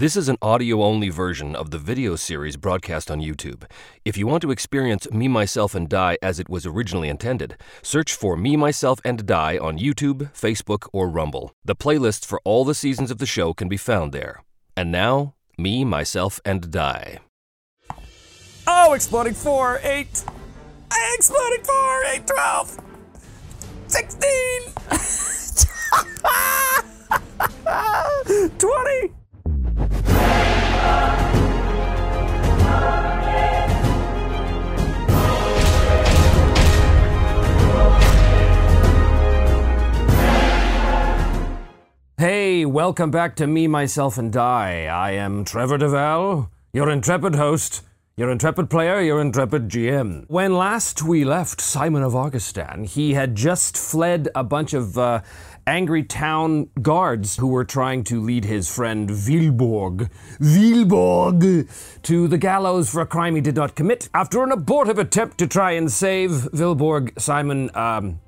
This is an audio only version of the video series broadcast on YouTube. If you want to experience Me, Myself, and Die as it was originally intended, search for Me, Myself, and Die on YouTube, Facebook, or Rumble. The playlists for all the seasons of the show can be found there. And now, Me, Myself, and Die. Oh, exploding 4, 8. Exploding 4, 8, 12. 16. 20. Hey, welcome back to Me, Myself, and Die. I am Trevor DeVal, your intrepid host, your intrepid player, your intrepid GM. When last we left Simon of Augustan, he had just fled a bunch of uh, angry town guards who were trying to lead his friend Vilborg, Vilborg, to the gallows for a crime he did not commit. After an abortive attempt to try and save Vilborg, Simon, um,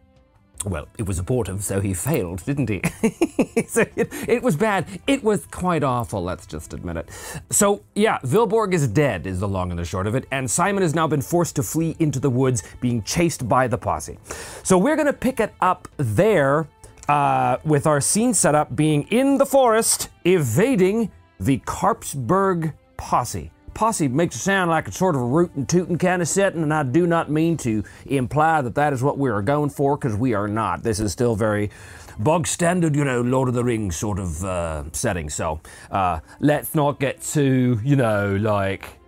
well, it was abortive, so he failed, didn't he? so it, it, was bad. It was quite awful, let's just admit it. So, yeah, Vilborg is dead, is the long and the short of it, and Simon has now been forced to flee into the woods, being chased by the posse. So, we're going to pick it up there uh, with our scene setup being in the forest, evading the Karpsberg posse. Posse makes it sound like it's sort of a rootin' tootin' kind of setting, and I do not mean to imply that that is what we are going for, because we are not. This is still very bog standard, you know, Lord of the Rings sort of uh, setting. So uh, let's not get too, you know, like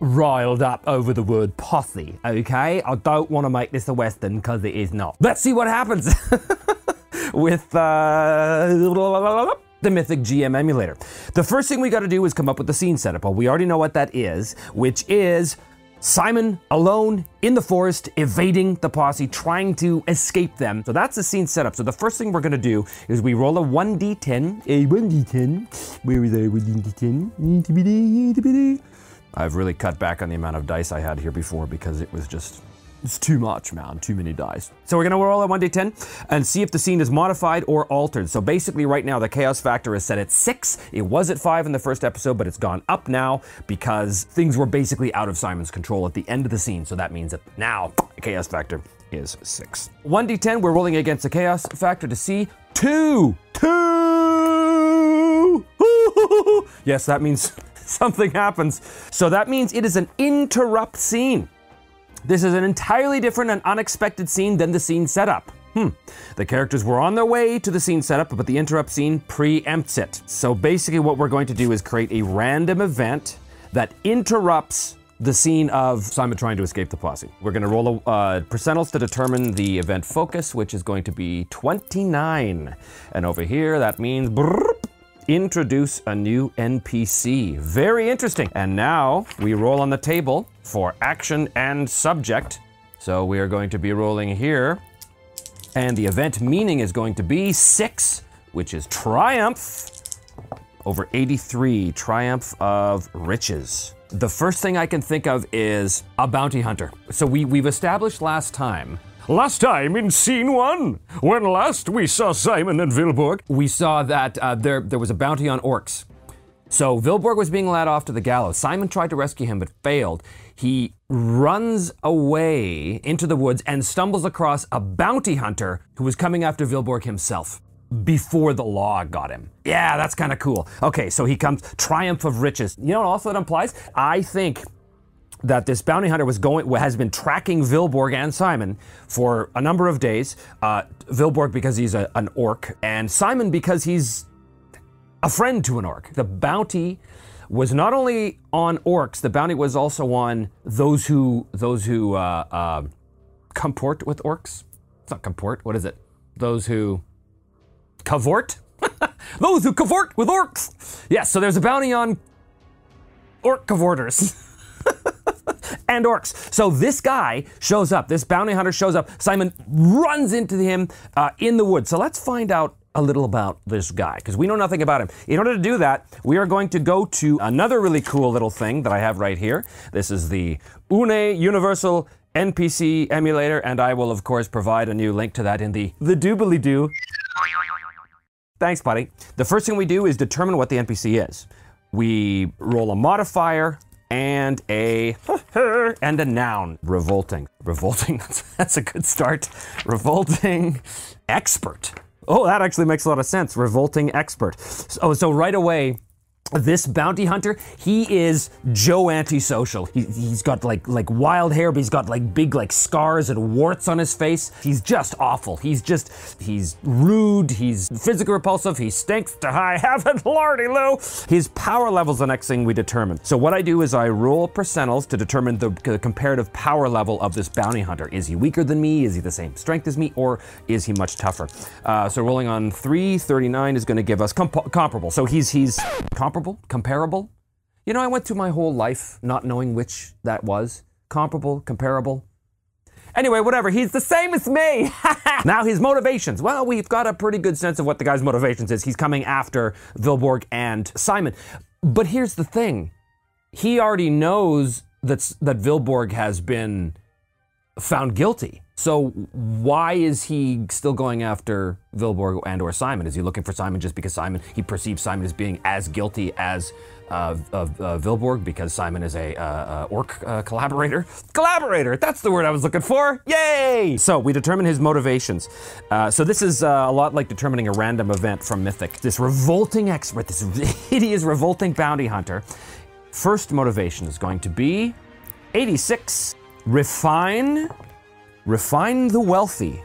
riled up over the word posse, okay? I don't want to make this a western because it is not. Let's see what happens with uh, the Mythic GM emulator. The first thing we got to do is come up with the scene setup. Well, we already know what that is, which is Simon alone in the forest, evading the posse, trying to escape them. So that's the scene setup. So the first thing we're gonna do is we roll a 1d10. A 1d10. Where is a 1d10? I've really cut back on the amount of dice I had here before because it was just it's too much, man. Too many dice. So we're gonna roll a 1d10 and see if the scene is modified or altered. So basically, right now, the chaos factor is set at six. It was at five in the first episode, but it's gone up now because things were basically out of Simon's control at the end of the scene. So that means that now the chaos factor is six. 1d10, we're rolling against the chaos factor to see two. Two! yes, that means something happens. So that means it is an interrupt scene. This is an entirely different and unexpected scene than the scene setup. Hmm. The characters were on their way to the scene setup, but the interrupt scene preempts it. So basically, what we're going to do is create a random event that interrupts the scene of Simon trying to escape the posse. We're going to roll a uh, percentiles to determine the event focus, which is going to be 29. And over here, that means introduce a new NPC. Very interesting. And now we roll on the table for action and subject. So we are going to be rolling here. And the event meaning is going to be six, which is triumph over 83, triumph of riches. The first thing I can think of is a bounty hunter. So we, we've established last time Last time in scene one, when last we saw Simon and Vilborg, we saw that uh, there, there was a bounty on orcs. So Vilborg was being led off to the gallows. Simon tried to rescue him but failed. He runs away into the woods and stumbles across a bounty hunter who was coming after Vilborg himself before the law got him. Yeah, that's kind of cool. Okay, so he comes, triumph of riches. You know what also that implies? I think that this bounty hunter was going has been tracking Vilborg and Simon for a number of days. Uh, Vilborg because he's a, an orc, and Simon because he's a friend to an orc. The bounty was not only on orcs; the bounty was also on those who those who uh, uh, comport with orcs. It's not comport. What is it? Those who cavort. those who cavort with orcs. Yes. So there's a bounty on orc cavorters. and orcs. So this guy shows up, this bounty hunter shows up. Simon runs into him uh, in the woods. So let's find out a little about this guy because we know nothing about him. In order to do that, we are going to go to another really cool little thing that I have right here. This is the Une Universal NPC emulator, and I will, of course, provide a new link to that in the the doobly doo. Thanks, buddy. The first thing we do is determine what the NPC is. we roll a modifier and a and a noun. Revolting. Revolting. That's, that's a good start. Revolting expert. Oh, that actually makes a lot of sense. Revolting expert. So, oh, so right away, this bounty hunter, he is Joe antisocial. He, he's got like like wild hair, but he's got like big like scars and warts on his face. He's just awful. He's just he's rude. He's physically repulsive. He stinks to high heaven, lordy loo. His power level's the next thing we determine. So what I do is I roll percentiles to determine the, the comparative power level of this bounty hunter. Is he weaker than me? Is he the same strength as me, or is he much tougher? Uh, so rolling on three thirty nine is going to give us comp- comparable. So he's he's comparable comparable. You know, I went through my whole life not knowing which that was. Comparable, comparable. Anyway, whatever, he's the same as me. now, his motivations. Well, we've got a pretty good sense of what the guy's motivations is. He's coming after Vilborg and Simon. But here's the thing he already knows that's, that Vilborg has been found guilty. So why is he still going after Vilborg and or Simon? Is he looking for Simon just because Simon he perceives Simon as being as guilty as uh, uh, Vilborg because Simon is a uh, uh orc uh, collaborator? Collaborator, that's the word I was looking for. Yay! So we determine his motivations. Uh, so this is a lot like determining a random event from Mythic. This revolting expert, this hideous, revolting bounty hunter. First motivation is going to be 86. Refine Refine the wealthy.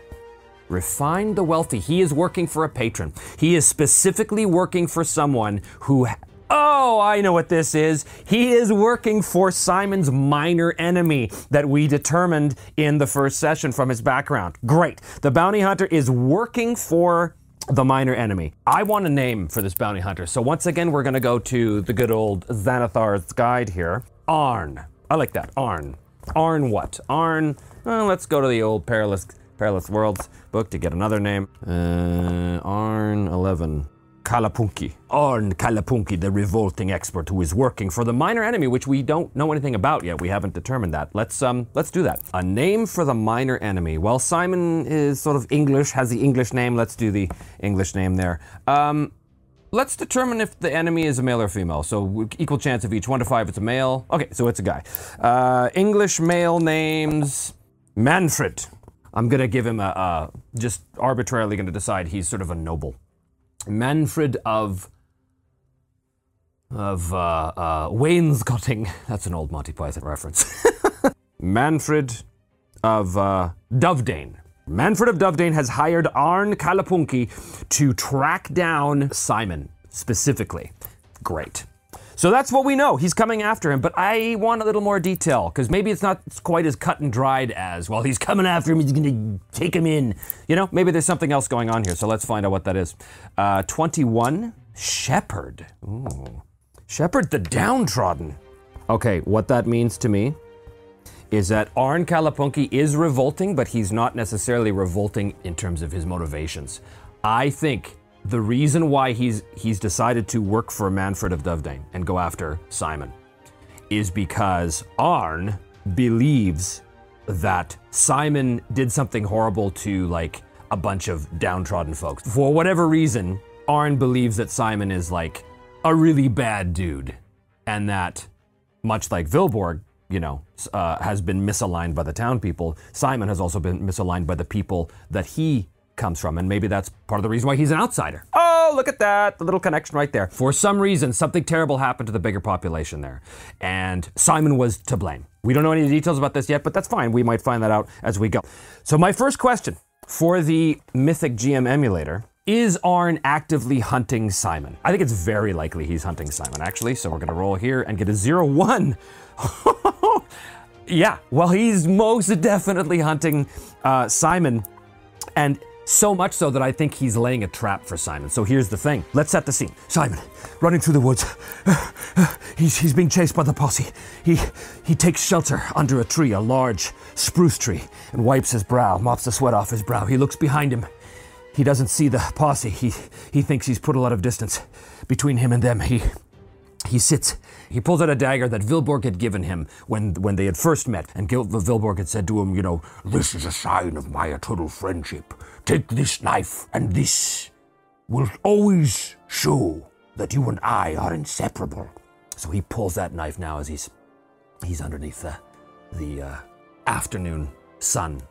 Refine the wealthy. He is working for a patron. He is specifically working for someone who. Oh, I know what this is. He is working for Simon's minor enemy that we determined in the first session from his background. Great. The bounty hunter is working for the minor enemy. I want a name for this bounty hunter. So once again, we're going to go to the good old Xanathar's guide here. Arn. I like that. Arn. Arn what? Arn let's go to the old Perilous, Perilous Worlds book to get another name. Uh, Arn 11. Kalapunki. Arn Kalapunki, the revolting expert who is working for the minor enemy, which we don't know anything about yet. We haven't determined that. Let's um let's do that. A name for the minor enemy. Well, Simon is sort of English, has the English name. Let's do the English name there. Um, let's determine if the enemy is a male or female. So equal chance of each. One to five, it's a male. Okay, so it's a guy. Uh, English male names. Manfred. I'm gonna give him a, a just arbitrarily gonna decide he's sort of a noble. Manfred of of uh, uh, Wainscoting. That's an old Monty Python reference. Manfred of uh, Dovedane. Manfred of Dovedane has hired Arn Kalapunki to track down Simon specifically. Great. So that's what we know. He's coming after him, but I want a little more detail because maybe it's not quite as cut and dried as, well, he's coming after him, he's going to take him in. You know, maybe there's something else going on here. So let's find out what that is. Uh, 21, Shepherd. Ooh. Shepherd the downtrodden. Okay, what that means to me is that Arn Kalapunki is revolting, but he's not necessarily revolting in terms of his motivations. I think the reason why he's he's decided to work for Manfred of Dovedane and go after Simon is because Arn believes that Simon did something horrible to like a bunch of downtrodden folks. For whatever reason, Arn believes that Simon is like a really bad dude and that much like Vilborg, you know, uh, has been misaligned by the town people, Simon has also been misaligned by the people that he comes from. And maybe that's part of the reason why he's an outsider. Oh, look at that. The little connection right there. For some reason, something terrible happened to the bigger population there. And Simon was to blame. We don't know any details about this yet, but that's fine. We might find that out as we go. So, my first question for the Mythic GM emulator is Arn actively hunting Simon? I think it's very likely he's hunting Simon, actually. So, we're going to roll here and get a 0 1. yeah, well, he's most definitely hunting uh, Simon. And so much so that I think he's laying a trap for Simon. So here's the thing. Let's set the scene. Simon, running through the woods. He's, he's being chased by the posse. He, he takes shelter under a tree, a large spruce tree, and wipes his brow, mops the sweat off his brow. He looks behind him. He doesn't see the posse. He, he thinks he's put a lot of distance between him and them. He, he sits. He pulls out a dagger that Vilborg had given him when, when they had first met. And Gil- Vilborg had said to him, you know, this is a sign of my eternal friendship. Take this knife, and this will always show that you and I are inseparable. So he pulls that knife now as he's he's underneath the the uh, afternoon sun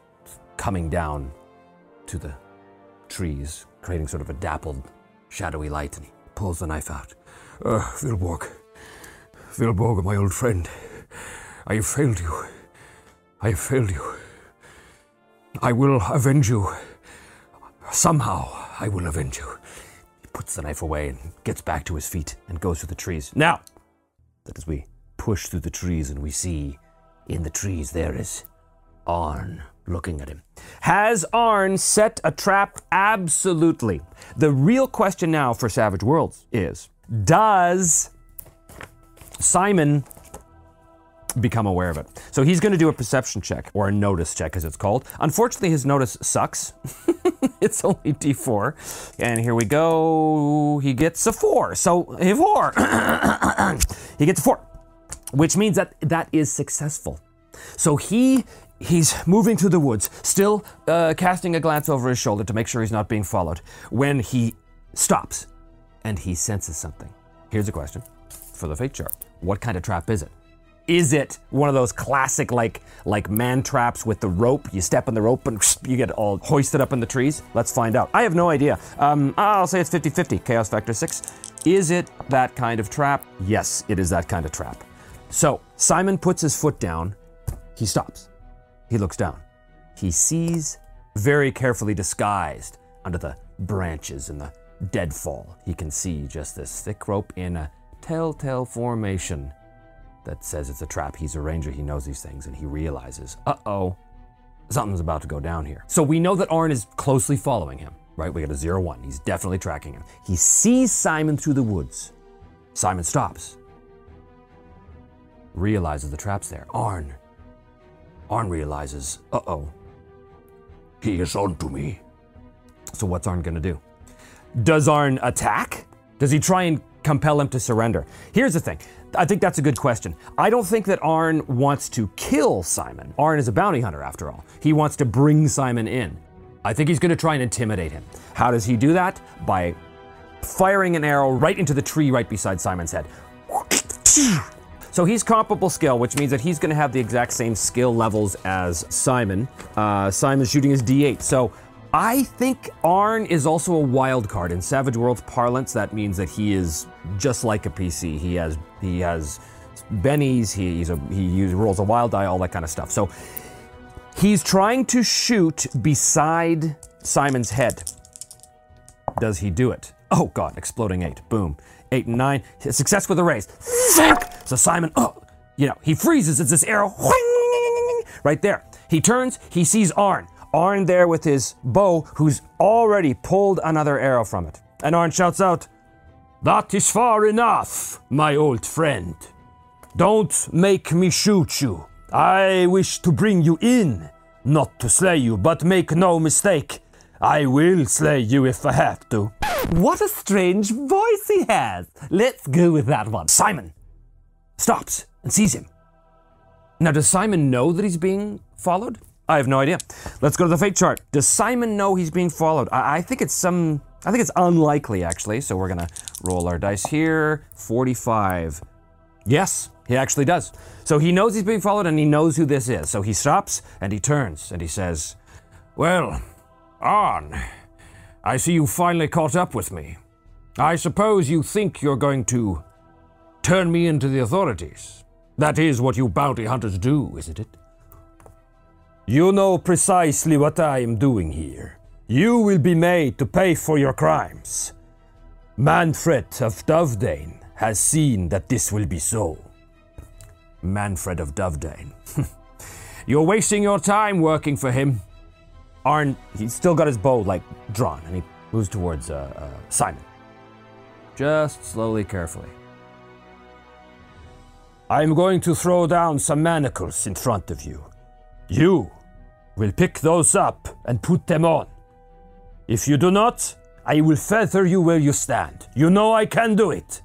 coming down to the trees, creating sort of a dappled, shadowy light, and he pulls the knife out. Uh, Vilborg, Vilborg, my old friend, I have failed you. I have failed you. I will avenge you. Somehow, I will avenge you. He puts the knife away and gets back to his feet and goes through the trees. Now, that as we push through the trees and we see in the trees there is Arn looking at him. Has Arn set a trap? Absolutely. The real question now for Savage Worlds is Does Simon become aware of it? So he's going to do a perception check, or a notice check as it's called. Unfortunately, his notice sucks. it's only d4. And here we go. He gets a 4. So, a 4. he gets a 4, which means that that is successful. So he he's moving through the woods, still uh, casting a glance over his shoulder to make sure he's not being followed, when he stops and he senses something. Here's a question for the fate chart What kind of trap is it? Is it one of those classic like like man traps with the rope? You step on the rope and you get all hoisted up in the trees? Let's find out. I have no idea. Um, I'll say it's 50-50. Chaos factor six. Is it that kind of trap? Yes, it is that kind of trap. So Simon puts his foot down. He stops. He looks down. He sees, very carefully disguised under the branches and the deadfall, he can see just this thick rope in a telltale formation that says it's a trap. He's a ranger, he knows these things, and he realizes, uh oh, something's about to go down here. So we know that Arn is closely following him, right? We got a zero one. He's definitely tracking him. He sees Simon through the woods. Simon stops, realizes the trap's there. Arn Arn realizes, uh oh, he is on to me. So what's Arn gonna do? Does Arn attack? Does he try and compel him to surrender? Here's the thing. I think that's a good question. I don't think that Arn wants to kill Simon. Arn is a bounty hunter, after all. He wants to bring Simon in. I think he's going to try and intimidate him. How does he do that? By firing an arrow right into the tree right beside Simon's head. So he's comparable skill, which means that he's going to have the exact same skill levels as Simon. Uh, Simon's shooting his D8. So I think Arn is also a wild card in Savage Worlds parlance. That means that he is just like a PC. He has he has bennies. He, a, he rolls a wild die, all that kind of stuff. So he's trying to shoot beside Simon's head. Does he do it? Oh God! Exploding eight. Boom eight, and nine. Success with a raise. So Simon, oh, you know, he freezes. It's this arrow right there. He turns. He sees Arn. Arn there with his bow, who's already pulled another arrow from it. And Arn shouts out, That is far enough, my old friend. Don't make me shoot you. I wish to bring you in, not to slay you, but make no mistake. I will slay you if I have to. What a strange voice he has. Let's go with that one. Simon stops and sees him. Now, does Simon know that he's being followed? I have no idea. Let's go to the fate chart. Does Simon know he's being followed? I, I think it's some. I think it's unlikely, actually. So we're gonna roll our dice here. 45. Yes, he actually does. So he knows he's being followed and he knows who this is. So he stops and he turns and he says, Well, Arn. I see you finally caught up with me. I suppose you think you're going to turn me into the authorities. That is what you bounty hunters do, isn't it? You know precisely what I am doing here. You will be made to pay for your crimes. Manfred of Dovedane has seen that this will be so. Manfred of Dovedane. You're wasting your time working for him. Arn, he's still got his bow like drawn, and he moves towards uh, uh, Simon. Just slowly, carefully. I'm going to throw down some manacles in front of you. You will pick those up and put them on. If you do not, I will feather you where you stand. You know I can do it.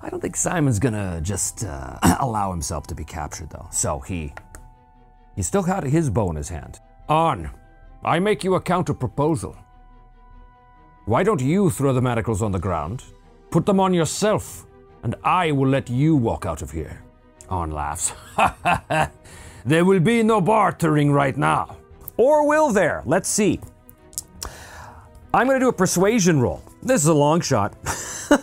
I don't think Simon's gonna just uh, allow himself to be captured, though. So he he still had his bow in his hand. Arn, I make you a counter proposal. Why don't you throw the manacles on the ground? Put them on yourself, and I will let you walk out of here. Arn laughs. there will be no bartering right now. Or will there? Let's see. I'm going to do a persuasion roll. This is a long shot.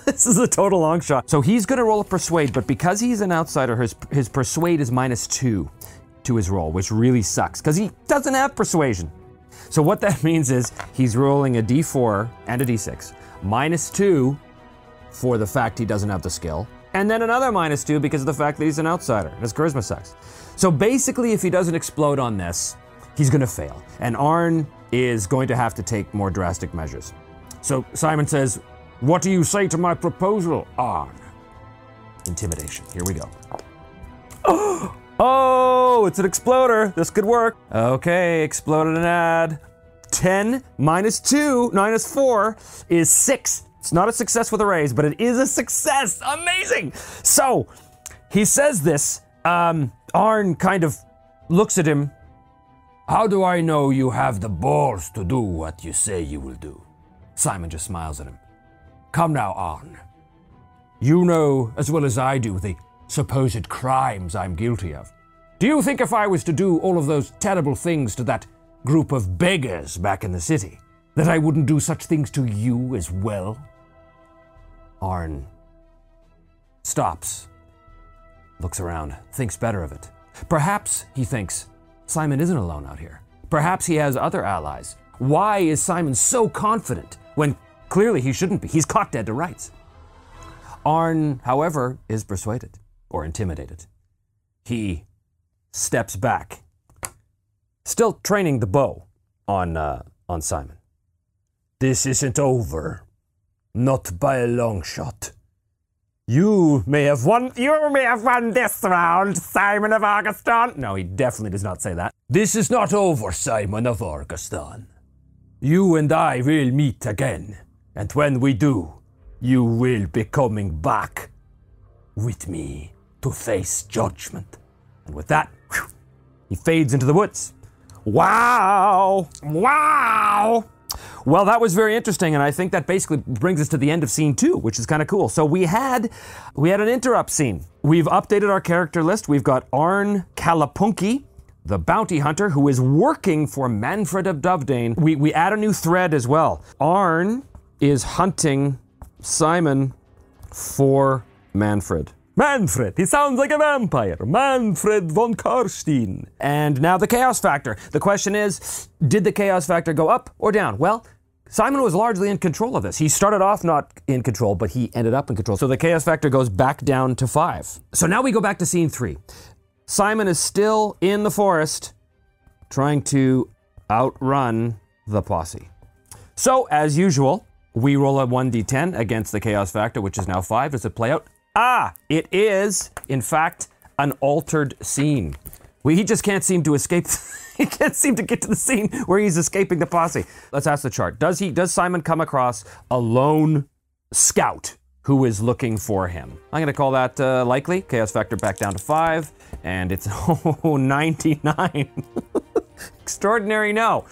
this is a total long shot. So he's going to roll a persuade, but because he's an outsider, his, his persuade is minus two to his roll, which really sucks because he doesn't have persuasion. So what that means is he's rolling a d4 and a d6, minus two for the fact he doesn't have the skill, and then another minus two because of the fact that he's an outsider. His charisma sucks. So basically, if he doesn't explode on this, he's going to fail. And Arn is going to have to take more drastic measures. So Simon says, What do you say to my proposal, Arn? Intimidation. Here we go. Oh, it's an exploder. This could work. Okay, exploded an ad. 10 minus 2 minus 4 is 6. It's not a success with a raise, but it is a success. Amazing. So he says this. Um, Arn kind of looks at him. How do I know you have the balls to do what you say you will do? Simon just smiles at him. Come now, Arn. You know as well as I do the supposed crimes I'm guilty of. Do you think if I was to do all of those terrible things to that group of beggars back in the city, that I wouldn't do such things to you as well? Arn stops, looks around, thinks better of it. Perhaps, he thinks, Simon isn't alone out here. Perhaps he has other allies. Why is Simon so confident when clearly he shouldn't be? He's caught dead to rights. Arn, however, is persuaded or intimidated. He steps back, still training the bow on, uh, on Simon. This isn't over. Not by a long shot. You may have won. You may have won this round, Simon of Argostan. No, he definitely does not say that. This is not over, Simon of Argostan. You and I will meet again, and when we do, you will be coming back with me to face judgment. And with that, whew, he fades into the woods. Wow! Wow! Well, that was very interesting, and I think that basically brings us to the end of scene two, which is kind of cool. So we had we had an interrupt scene. We've updated our character list. We've got Arn Kalapunki, the bounty hunter who is working for Manfred of Dovedane. We we add a new thread as well. Arn is hunting Simon for Manfred. Manfred, he sounds like a vampire. Manfred von Carstein. And now the chaos factor. The question is did the chaos factor go up or down? Well, Simon was largely in control of this. He started off not in control, but he ended up in control. So the chaos factor goes back down to five. So now we go back to scene three. Simon is still in the forest trying to outrun the posse. So, as usual, we roll a 1d10 against the chaos factor, which is now five. Does it play out? Ah, it is, in fact, an altered scene. We, he just can't seem to escape. he can't seem to get to the scene where he's escaping the posse. Let's ask the chart. Does he? Does Simon come across a lone scout who is looking for him? I'm going to call that uh, likely. Chaos factor back down to five, and it's oh 99. Extraordinary no.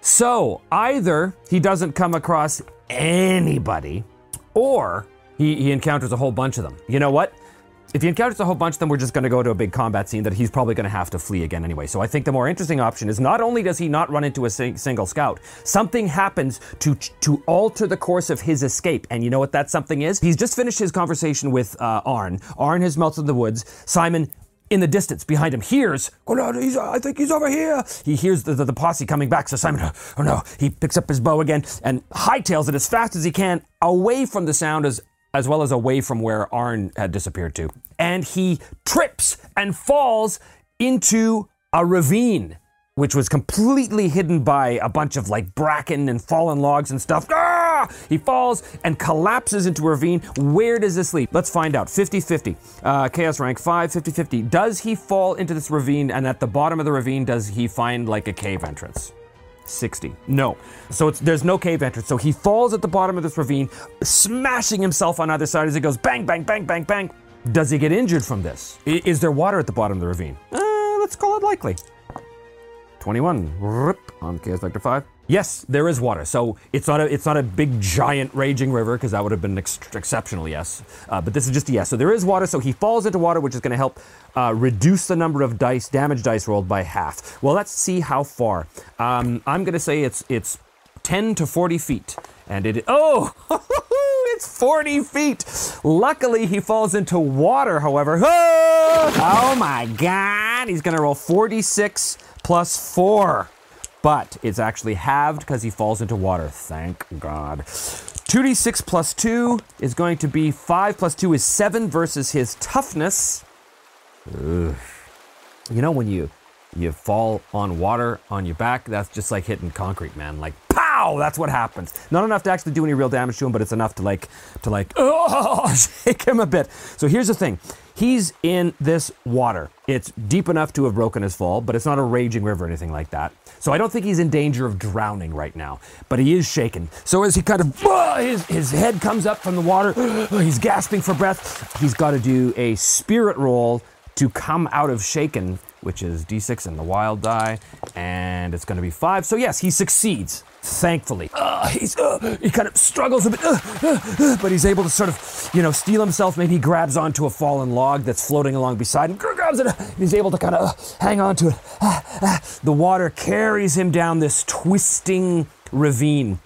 So either he doesn't come across anybody, or he, he encounters a whole bunch of them. You know what? If he encounters a whole bunch of them, we're just going to go to a big combat scene that he's probably going to have to flee again anyway. So I think the more interesting option is not only does he not run into a sing- single scout, something happens to to alter the course of his escape. And you know what that something is? He's just finished his conversation with uh, Arn. Arn has melted the woods. Simon in the distance behind him hears, oh no, he's, I think he's over here. He hears the, the, the posse coming back. So Simon, oh no, he picks up his bow again and hightails it as fast as he can away from the sound as, as well as away from where Arn had disappeared to. And he trips and falls into a ravine, which was completely hidden by a bunch of like bracken and fallen logs and stuff. Ah! He falls and collapses into a ravine. Where does this lead? Let's find out. 50 50. Uh, chaos rank 5, 50 50. Does he fall into this ravine and at the bottom of the ravine, does he find like a cave entrance? 60. No. So it's, there's no cave entrance. So he falls at the bottom of this ravine, smashing himself on either side as he goes bang, bang, bang, bang, bang. Does he get injured from this? I- Is there water at the bottom of the ravine? Uh, let's call it likely. 21 Rip, on chaos factor 5. Yes, there is water. So it's not a it's not a big giant raging river because that would have been ex- exceptional yes. Uh, but this is just a yes. So there is water. So he falls into water, which is going to help uh, reduce the number of dice damage dice rolled by half. Well, let's see how far. Um, I'm going to say it's it's 10 to 40 feet, and it oh. It's 40 feet. Luckily, he falls into water, however. Oh, oh my God. He's going to roll 46 plus 4 but it's actually halved because he falls into water. Thank God. 2d6 plus 2 is going to be 5 plus 2 is 7 versus his toughness. Ugh. You know when you you fall on water on your back, that's just like hitting concrete, man. Like pow, that's what happens. Not enough to actually do any real damage to him, but it's enough to like to like oh, shake him a bit. So here's the thing. He's in this water. It's deep enough to have broken his fall, but it's not a raging river or anything like that. So I don't think he's in danger of drowning right now, but he is shaken. So as he kind of, uh, his, his head comes up from the water, he's gasping for breath. He's got to do a spirit roll to come out of shaken, which is d6 and the wild die, and it's to be five. So yes, he succeeds. Thankfully, uh, he's uh, he kind of struggles a bit, uh, uh, uh, but he's able to sort of, you know, steel himself. Maybe he grabs onto a fallen log that's floating along beside him, grabs it. And he's able to kind of hang on to it. the water carries him down this twisting ravine,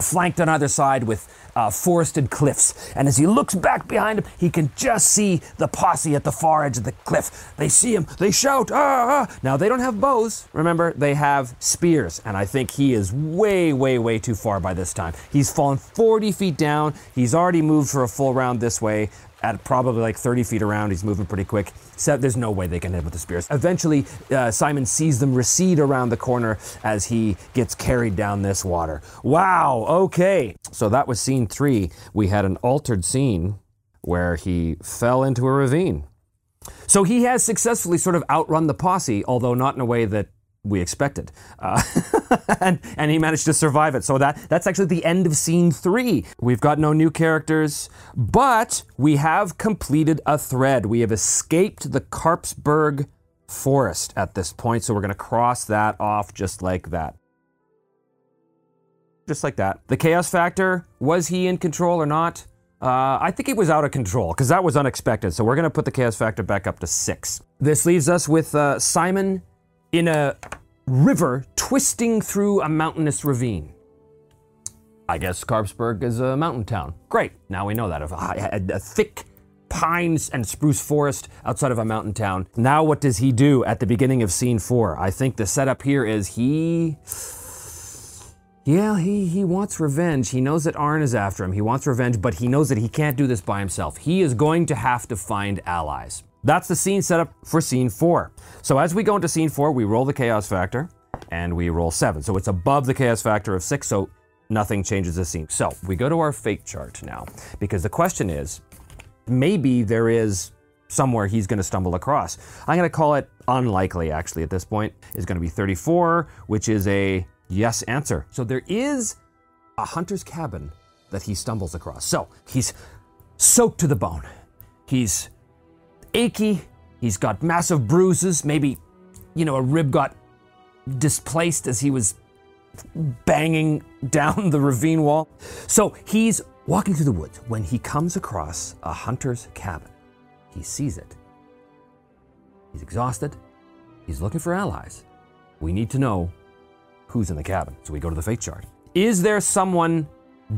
flanked on either side with uh, forested cliffs. And as he looks back behind him, he can just see the posse at the far edge of the cliff. They see him, they shout, ah, ah. Now, they don't have bows, remember, they have spears. And I think he is way, way, way too far by this time. He's fallen 40 feet down. He's already moved for a full round this way at probably like 30 feet around. He's moving pretty quick. So there's no way they can hit with the spears. Eventually, uh, Simon sees them recede around the corner as he gets carried down this water. Wow, okay. So that was scene three. We had an altered scene where he fell into a ravine. So he has successfully sort of outrun the posse, although not in a way that we expected. Uh, and, and he managed to survive it. So that, that's actually the end of scene three. We've got no new characters, but we have completed a thread. We have escaped the Karpsberg forest at this point. So we're going to cross that off just like that. Just like that. The chaos factor, was he in control or not? Uh, I think it was out of control because that was unexpected. So we're going to put the chaos factor back up to six. This leaves us with uh, Simon in a river twisting through a mountainous ravine. I guess Karpsberg is a mountain town. Great, now we know that. A, a, thick pines and spruce forest outside of a mountain town. Now, what does he do at the beginning of scene four? I think the setup here is he. Yeah, he, he wants revenge. He knows that Arn is after him. He wants revenge, but he knows that he can't do this by himself. He is going to have to find allies. That's the scene setup for scene four. So as we go into scene four, we roll the chaos factor and we roll seven. So it's above the chaos factor of six, so nothing changes the scene. So we go to our fate chart now because the question is maybe there is somewhere he's going to stumble across. I'm going to call it unlikely actually at this point. Is going to be 34, which is a yes answer. So there is a hunter's cabin that he stumbles across. So he's soaked to the bone. He's achy. He's got massive bruises. Maybe, you know, a rib got displaced as he was banging down the ravine wall. So he's walking through the woods when he comes across a hunter's cabin. He sees it. He's exhausted. He's looking for allies. We need to know who's in the cabin. So we go to the fate chart. Is there someone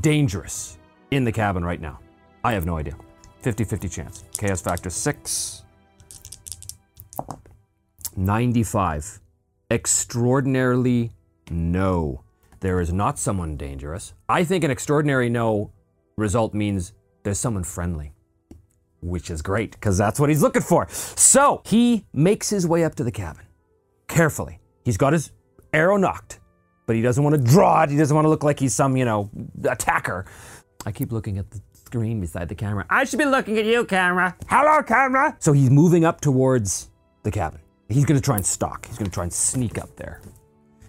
dangerous in the cabin right now? I have no idea. 50 50 chance. Chaos factor 6. 95. Extraordinarily no. There is not someone dangerous. I think an extraordinary no result means there's someone friendly, which is great because that's what he's looking for. So he makes his way up to the cabin carefully. He's got his arrow nocked, but he doesn't want to draw it. He doesn't want to look like he's some, you know, attacker. I keep looking at the screen beside the camera. I should be looking at you, camera. Hello, camera. So he's moving up towards the cabin. He's to try and stalk. He's to try and sneak up there.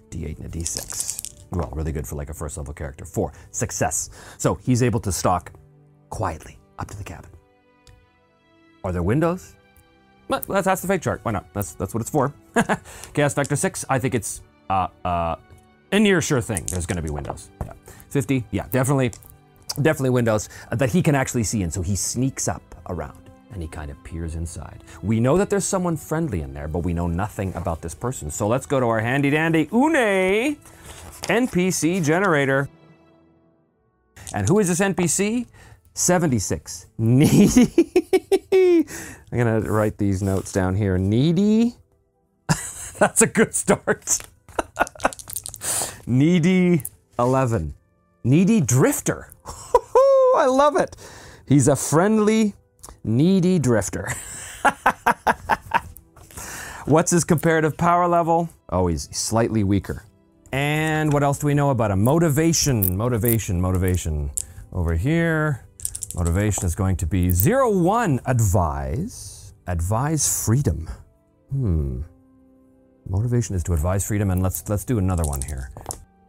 D8 and a D6. Well, really good for like a first level character. Four, success. So he's able to stalk quietly up to the cabin. Are there windows? That's, that's the fate chart. Why not? That's, that's what it's for. Chaos Factor 6, I think it's uh, uh, a near sure thing. There's to be windows. Yeah. 50. Yeah, definitely, definitely windows uh, that he can actually see in. So he sneaks up around and he kind of peers inside. We know that there's someone friendly in there, but we know nothing about this person. So let's go to our handy dandy Une NPC generator. And who is this NPC? 76. Needy. I'm to write these notes down here. Needy. That's a good start. Needy 11. Needy Drifter. I love it. He's a friendly, needy drifter. What's his comparative power level? Oh, he's slightly weaker. And what else do we know about him? Motivation, motivation, motivation. Over here, motivation is going to be zero one advise. Advise freedom. Hmm. Motivation is to advise freedom, and let's let's do another one here.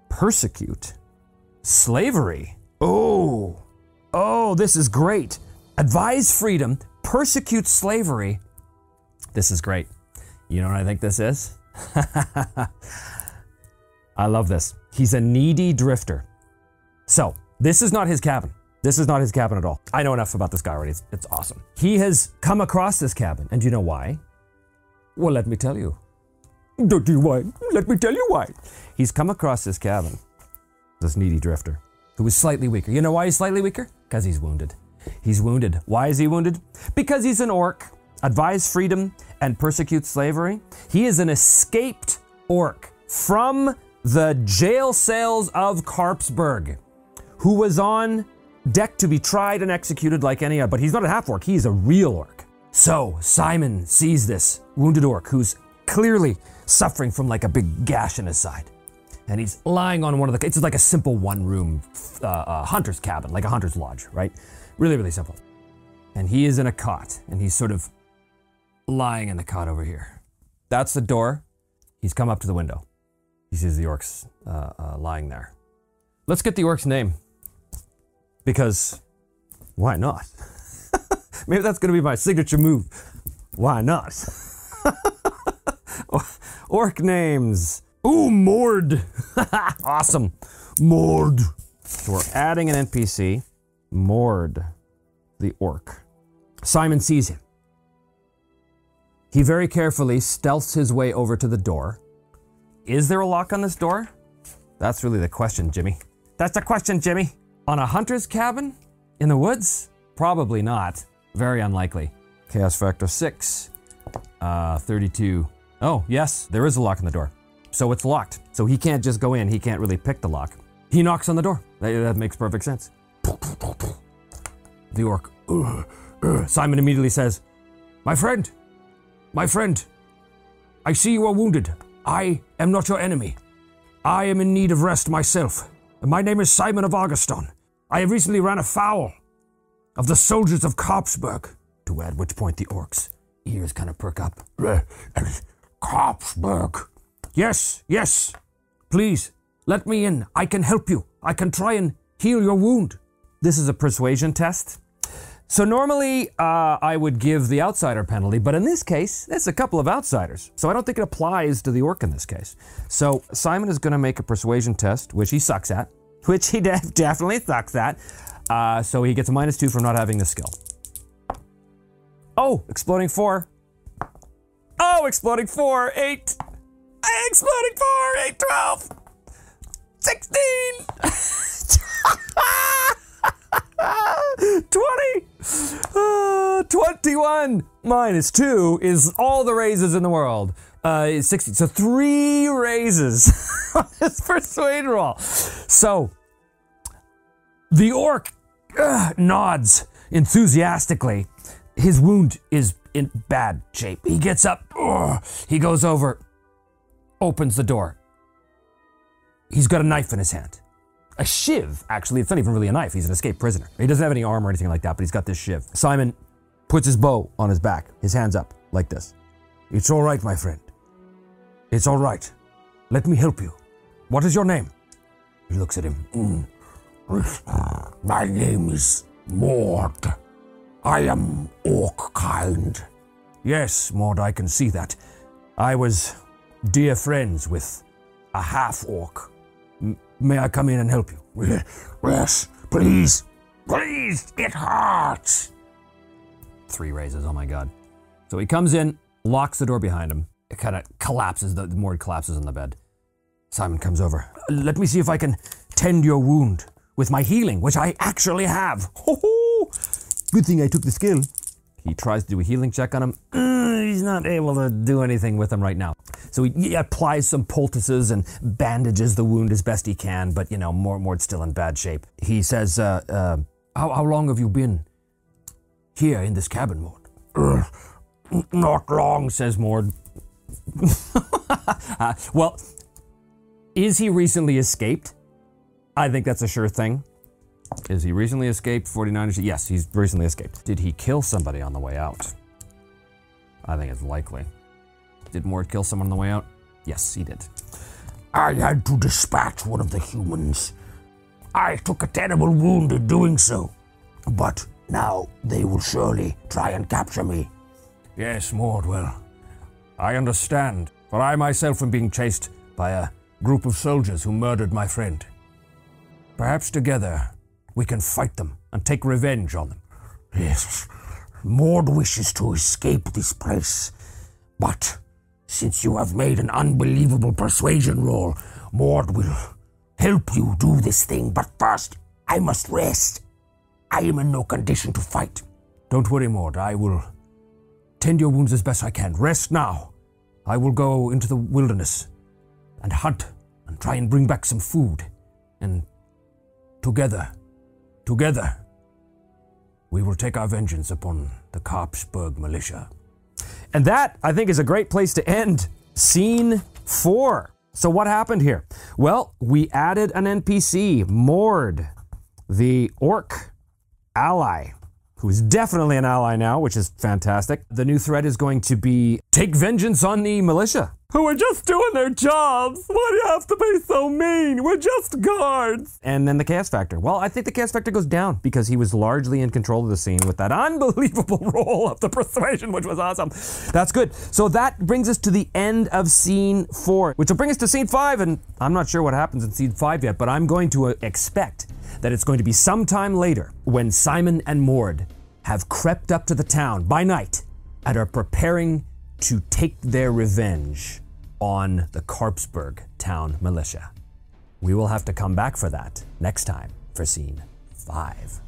Persecute. Slavery. Oh. Oh, this is great. Advise freedom, persecute slavery. This is great. You know what I think this is? I love this. He's a needy drifter. So, this is not his cabin. This is not his cabin at all. I know enough about this guy already. It's, it's awesome. He has come across this cabin, and do you know why? Well, let me tell you. Don't you why? Let me tell you why. He's come across this cabin, this needy drifter, who is slightly weaker. You know why he's slightly weaker? Because he's wounded. He's wounded. Why is he wounded? Because he's an orc, advise freedom, and persecute slavery. He is an escaped orc from the jail cells of Karpsburg, who was on deck to be tried and executed like any other. But he's not a half orc, he's a real orc. So Simon sees this wounded orc who's clearly suffering from like a big gash in his side. And he's lying on one of the, it's like a simple one room uh, uh, hunter's cabin, like a hunter's lodge, right? Really, really simple. And he is in a cot and he's sort of lying in the cot over here. That's the door. He's come up to the window. He sees the orcs uh, uh, lying there. Let's get the orc's name. Because why not? Maybe that's going to be my signature move. Why not? Orc names. Ooh, Mord. awesome. Mord. So we're adding an NPC. Mord, the orc. Simon sees him. He very carefully stealths his way over to the door. Is there a lock on this door? That's really the question, Jimmy. That's the question, Jimmy. On a hunter's cabin? In the woods? Probably not. Very unlikely. Chaos factor 6. Uh, 32. Oh, yes, there is a lock on the door. So it's locked. So he can't just go in. He can't really pick the lock. He knocks on the door. That, that makes perfect sense. The orc. "Ugh, ugh." Simon immediately says, My friend, my friend, I see you are wounded. I am not your enemy. I am in need of rest myself. My name is Simon of Auguston. I have recently ran afoul of the soldiers of Karpsburg. To which point the orc's ears kind of perk up. Karpsburg. Yes, yes. Please, let me in. I can help you. I can try and heal your wound. This is a persuasion test. So normally uh, I would give the outsider penalty, but in this case, it's a couple of outsiders. So I don't think it applies to the orc in this case. So Simon is going to make a persuasion test, which he sucks at, which he def- definitely sucks at. Uh, so he gets a minus two from not having the skill. Oh, exploding four. Oh, exploding four, eight. Exploding four, eight, twelve. 16! 20! Uh, 21 minus 2 is all the raises in the world. Uh, 60. So three raises on this persuade roll. So the orc uh, nods enthusiastically. His wound is in bad shape. He gets up. ugh, he goes over, opens the door. He's got a knife in his hand. A shiv, actually. It's not even really a knife. He's an escaped prisoner. He doesn't have any arm or anything like that, but he's got this shiv. Simon puts his bow on his back, his hands up, like this. It's all right, my friend. It's all right. Let me help you. What is your name? He looks at him. "Mm. My name is Mord. I am orc kind. Yes, Mord, I can see that. I was dear friends with a half orc. M- may I come in and help you? Yes, please. Please, it hurts. Three raises, oh my god. So he comes in, locks the door behind him. It kind of collapses, the, the Mord collapses on the bed. Simon comes over. Let me see if I can tend your wound with my healing, which I actually have. Ho-ho! Good thing I took the skill. He tries to do a healing check on him. Uh, he's not able to do anything with him right now. So he, he applies some poultices and bandages the wound as best he can, but you know, Mord, Mord's still in bad shape. He says, uh, uh, how, how long have you been here in this cabin, Mord? "Uh, not long, says Mord. Uh, well, is he recently escaped? I think that's a sure thing. Is he recently escaped 49ers? Yes, he's recently escaped. Did he kill somebody on the way out? I think it's likely. Did Mord kill someone on the way out? Yes, he did. I had to dispatch one of the humans. I took a terrible wound in doing so. But now they will surely try and capture me. Yes, Mord, well, I understand, for I myself am being chased by a group of soldiers who murdered my friend. Perhaps together we can fight them and take revenge on them. Yes, Mord wishes to escape this place, but since you have made an unbelievable persuasion roll, Mord will help you do this thing. But first, I must rest. I am in no condition to fight. Don't worry, Mord. I will tend your wounds as best I can. Rest now. I will go into the wilderness and hunt and try and bring back some food. And together, together, we will take our vengeance upon the Karpsburg militia. And that, I think, is a great place to end scene four. So, what happened here? Well, we added an NPC, Mord, the orc ally, who is definitely an ally now, which is fantastic. The new threat is going to be take vengeance on the militia. Who are just doing their jobs. Why do you have to be so mean? We're just guards. And then the chaos factor. Well, I think the chaos factor goes down because he was largely in control of the scene with that unbelievable roll of the persuasion, which was awesome. That's good. So that brings us to the end of scene four, which will bring us to scene five. And I'm not sure what happens in scene five yet, but I'm going to uh, expect that it's going to be sometime later when Simon and Mord have crept up to the town by night and are preparing to take their revenge on the Karpsburg town militia. We will have to come back for that next time for scene five.